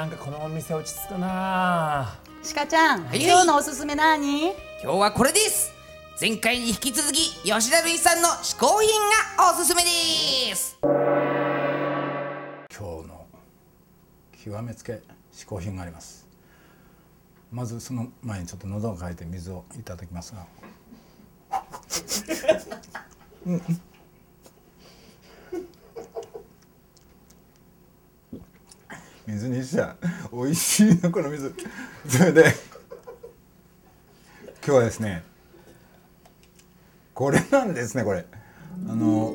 なんかこのお店落ち着くな。鹿ちゃん、はい。今日のおすすめ何？今日はこれです。前回に引き続き吉田類さんの嗜好品がおすすめです。今日の極めつけ嗜好品があります。まずその前にちょっと喉が渇いて水をいただきますが。うん水にしちゃ美味しいなこの水。それで今日はですねこれなんですねこれ。あの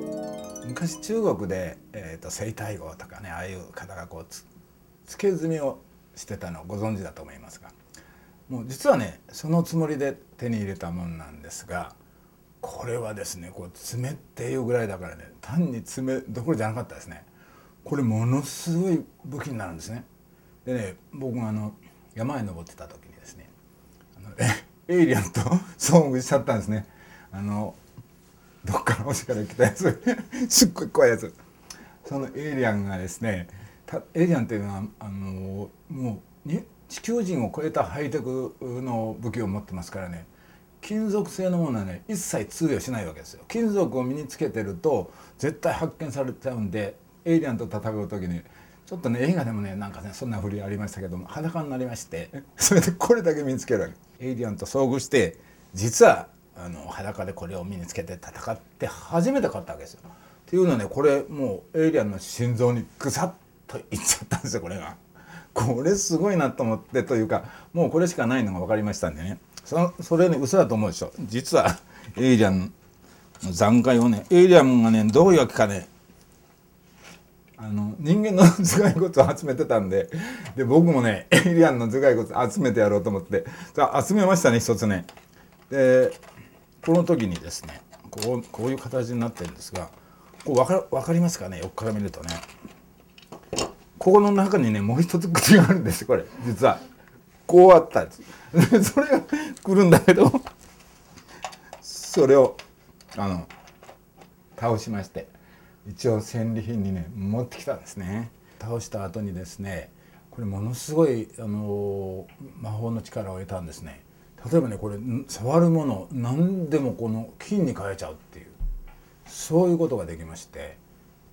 昔中国で、えー、と生体号とかねああいう方がこうつつけ墨をしてたのをご存知だと思いますが。もう実はねそのつもりで手に入れたもんなんですがこれはですねこう爪っていうぐらいだからね単に爪どころじゃなかったですね。これものすごい武器になるんですね。でね僕があの山へ登ってた時にですねあのエイリアンと遭遇しちゃったんですね。あのどっから星から来たやつ すっごい怖いやつそのエイリアンがですねたエイリアンっていうのはあのもうに地球人を超えたハイテクの武器を持ってますからね金属製のものはね一切通用しないわけですよ金属を身につけてると絶対発見されちゃうんでエイリアンと戦う時にちょっとね映画でもねなんかねそんな振りありましたけども裸になりましてそれでこれだけ身につけるわけエイリアンと遭遇して実はあの裸でこれを身につけて戦って初めて勝ったわけですよ。っていうのはねこれもうエイリアンの心臓にグサッといっちゃったんですよこれが。これすごいなと思ってというかもうこれしかないのが分かりましたんでねそそれね嘘だと思うでしょ実はエイリアンの残骸をねエイリアンがねどういうわけかねあの人間の頭蓋骨を集めてたんでで僕もねエイリアンの頭蓋骨集めてやろうと思ってさ集めましたね一つね。でこの時にですねこうこういう形になってるんですがこう分か分かりますかね横から見るとね。ここの中にねもう一つ口があるんですこれ実は。こうあったんです。でそれが来るんだけどそれをあの倒しまして。一応戦利品にね持ってきたんですね。倒した後にですねこれものすごいあの魔法の力を得たんですね。例えばねこれ触るもの何でもこの金に変えちゃうっていうそういうことができまして。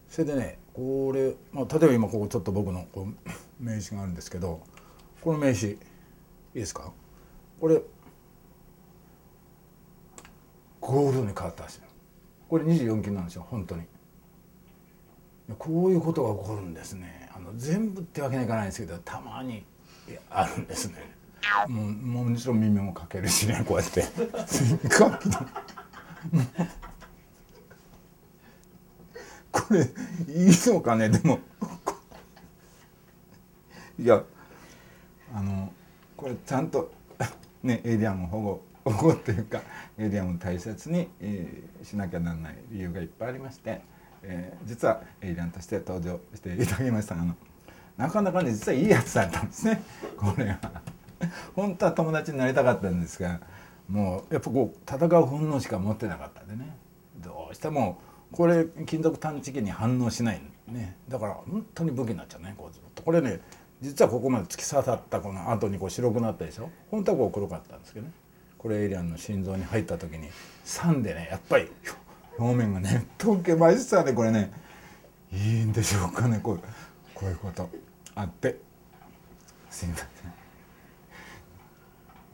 それでねこれ、まあ、例えば今ここちょっと僕のこう名刺があるんですけどこの名刺いいですか？これゴールドに変わったんですよ。これ24金なんですよ本当に。こういうことが起こるんですね。あの全部ってわけにはいかないんですけどたまにあるんですね。もうもちろん耳もかけるしねこうやって。これいいのかね？でもいやあのこれちゃんとねエイリアンを保護保護っていうかエイリアンを大切に、えーしなきゃならない理由がいっぱいありまして、えー実はエイリアンとして登場していただきました。があのなかなかね実はいいやつだったんですね。これが。本当は友達になりたかったんですがもうやっぱこう戦う本能しか持ってなかったんでね。どうしてもこれ金属探知機に反応しないね。だから本当に武器になっちゃうねこうずっと。これね実はここまで突き刺さったこの後にこう白くなったでしょ。本当はこう黒かったんですけどね。これエイリアンの心臓に入った時に酸でねやっぱり表面がね溶けましたねこれねいいんでしょうかね。こうこういうことあって。すいません。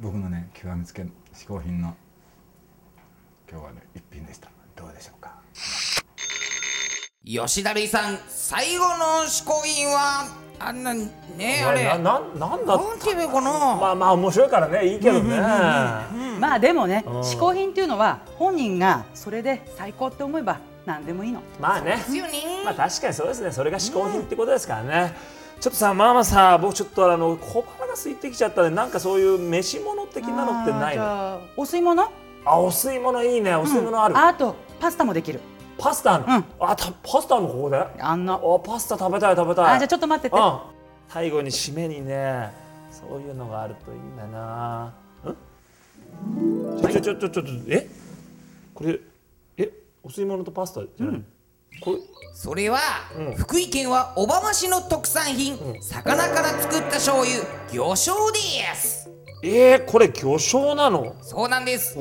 僕のね極めつけの嗜好品の今日はね一品でした。どうでしょうか？吉田類さん最後の嗜好品はあんなねあれ。なななんだな。んていうのかな、まあまあ面白いからねいいけどね。まあでもねうん。嗜好品っていうのは本人がそれで最高って思えば何でもいいの。まあね。ですよね。まあ確かにそうですね。それが嗜好品ってことですからね、ちょっとさママさ僕ちょっとあの小腹が空いてきちゃったんでなんかそういう飯物的なのってないの？お吸い物？お吸い物いいね。お吸い物ある、あとパスタもできるパスタ。うん。あたパスタのここで？あんな。おパスタ食べたい食べたい。あじゃあちょっと待ってて。うん。最後に締めにねそういうのがあるといいんだな。うん？ちょちょちょちょちょちょえ？これえ？お吸い物とパスタじゃない、これ？それは、うん。福井県は小浜市の特産品、魚から作った醤油魚醤ですえー、これ魚醤なの？そうなんです。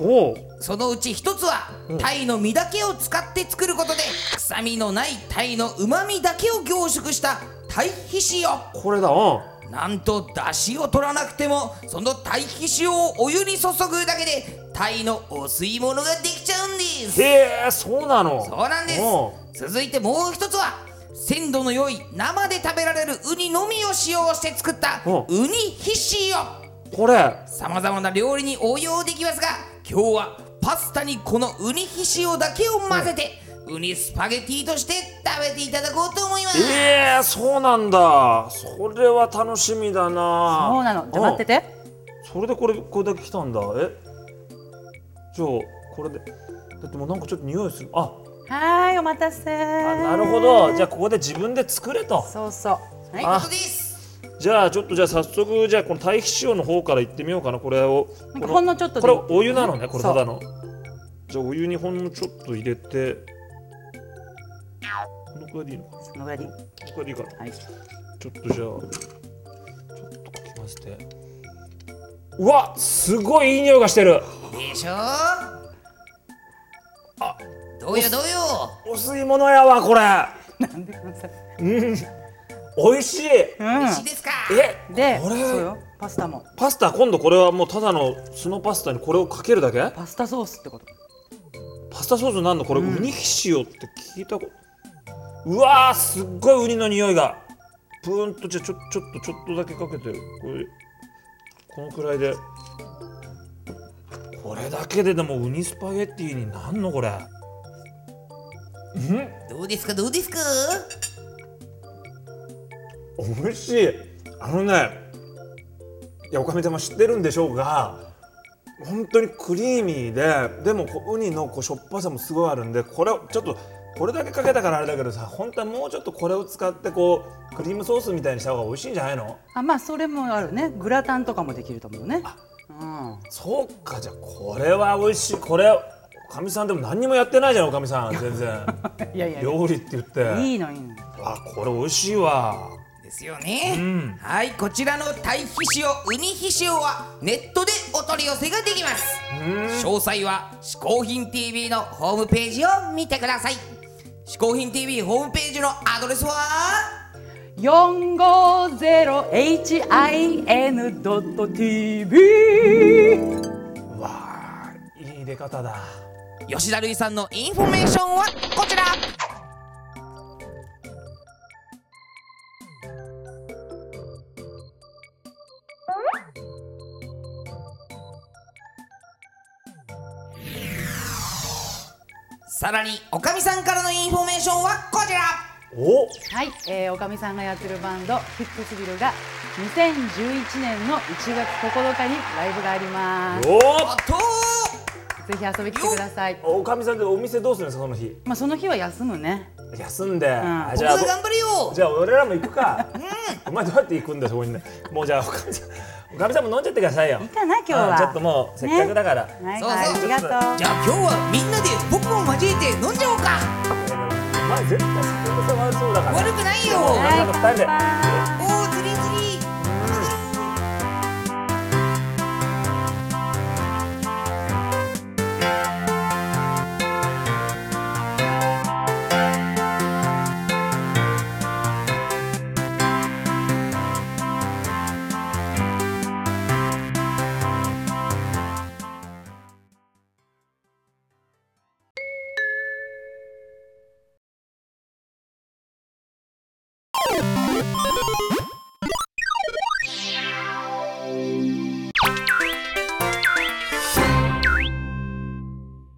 そのうち一つは、鯛の身だけを使って作ることで臭みのない鯛の旨味だけを凝縮した鯛皮塩これだうん。なんと出汁を取らなくてもその鯛皮塩をお湯に注ぐだけで鯛のお吸い物ができちゃうんです。へえそうなの。そうなんです。お続いてもう一つは鮮度の良い生で食べられるウニのみを使用して作ったおウニ皮塩これ。さまざまな料理に応用できますが今日はパスタにこのウニ皮塩だけを混ぜて、ウニスパゲティとして食べていただこうと思います、えー、そうなんだ。それは楽しみだな。そうなの。じゃあ待ってて。うんそれでこれこれだけ来たんだ。え？じゃあこれで。だってもうなんかちょっと匂いする。あ！はーいお待たせ。あなるほど。じゃあここで自分で作れと。そうそう。はい。ことですじゃあちょっとじゃあ早速じゃあこの堆肥塩の方からいってみようかな。これを。このほんのちょっとで。これお湯なのねこれそうただの。じゃあお湯にほんのちょっと入れて。このくらいでいいのかそのぐらいでいい？このくらいでいいかな。はい。ちょっとじゃあちょっとかきまして。うわすごいいい匂いがしてる。でしょ？どうよどうよ？お吸い物やわこれ。なんでくださいうん美味しい。美味しいですか？え？でこれ？そうよ。パスタも。パスタ今度これはもうただの酢のパスタにこれをかけるだけ？パスタソースってこと。パスタソースなんの？これ、ウニ塩って聞いたことうわーすっごいウニの匂いが。プーンとじゃあちょちょっとちょっとだけかけてこれこのくらいで。これだけででもウニスパゲッティになんのこれ？うん？どうですか？どうですか？美味しい。あのねいやおかみちゃんも知ってるんでしょうが本当にクリーミーででもこうウニのこうしょっぱさもすごいあるんでこれをちょっとこれだけかけたからあれだけどさ本当はもうちょっとこれを使ってこうクリームソースみたいにした方が美味しいんじゃないの？あまあそれもあるね。グラタンとかもできると思うね。うん。そうかじゃあこれは美味しい。これおかみさんでも何にもやってないじゃんおかみさん。全然。いやいやいや。料理って言って。いいのいいの。あこれ美味しいわですよね、ん。はいこちらの鯛皮塩ウニ皮塩はネットでお取り寄せができます。詳細は「嗜好品 TV」のホームページを見てください。嗜好品 TV ホームページのアドレスは？450hin.tv わあいい出方だ。吉田類さんのインフォメーションはこちらさらにおかみさんからのインフォメーションはこちら。お。はい、えー、おかみさんがやってるバンドフィックスビルが2011年の1月9日にライブがあります。おおっとぜひ遊びに来てください。おかみさんってお店どうするんですかその日。まあその日は休むね。休んで、あ僕じゃあが頑張るよ。じゃあ俺らも行くか、お前どうやって行くんだよそこに。ねもうじゃあおかみさんおかみさんも飲んじゃってくださいよ。いいかな今日は。うんちょっともうせっかくだから、はいそうそうはいありがとう。じゃあ今日はみんなで僕も交えて飲んじゃおうか。お前絶対酒癖悪そうだから。悪くないよ。もうなんか二人で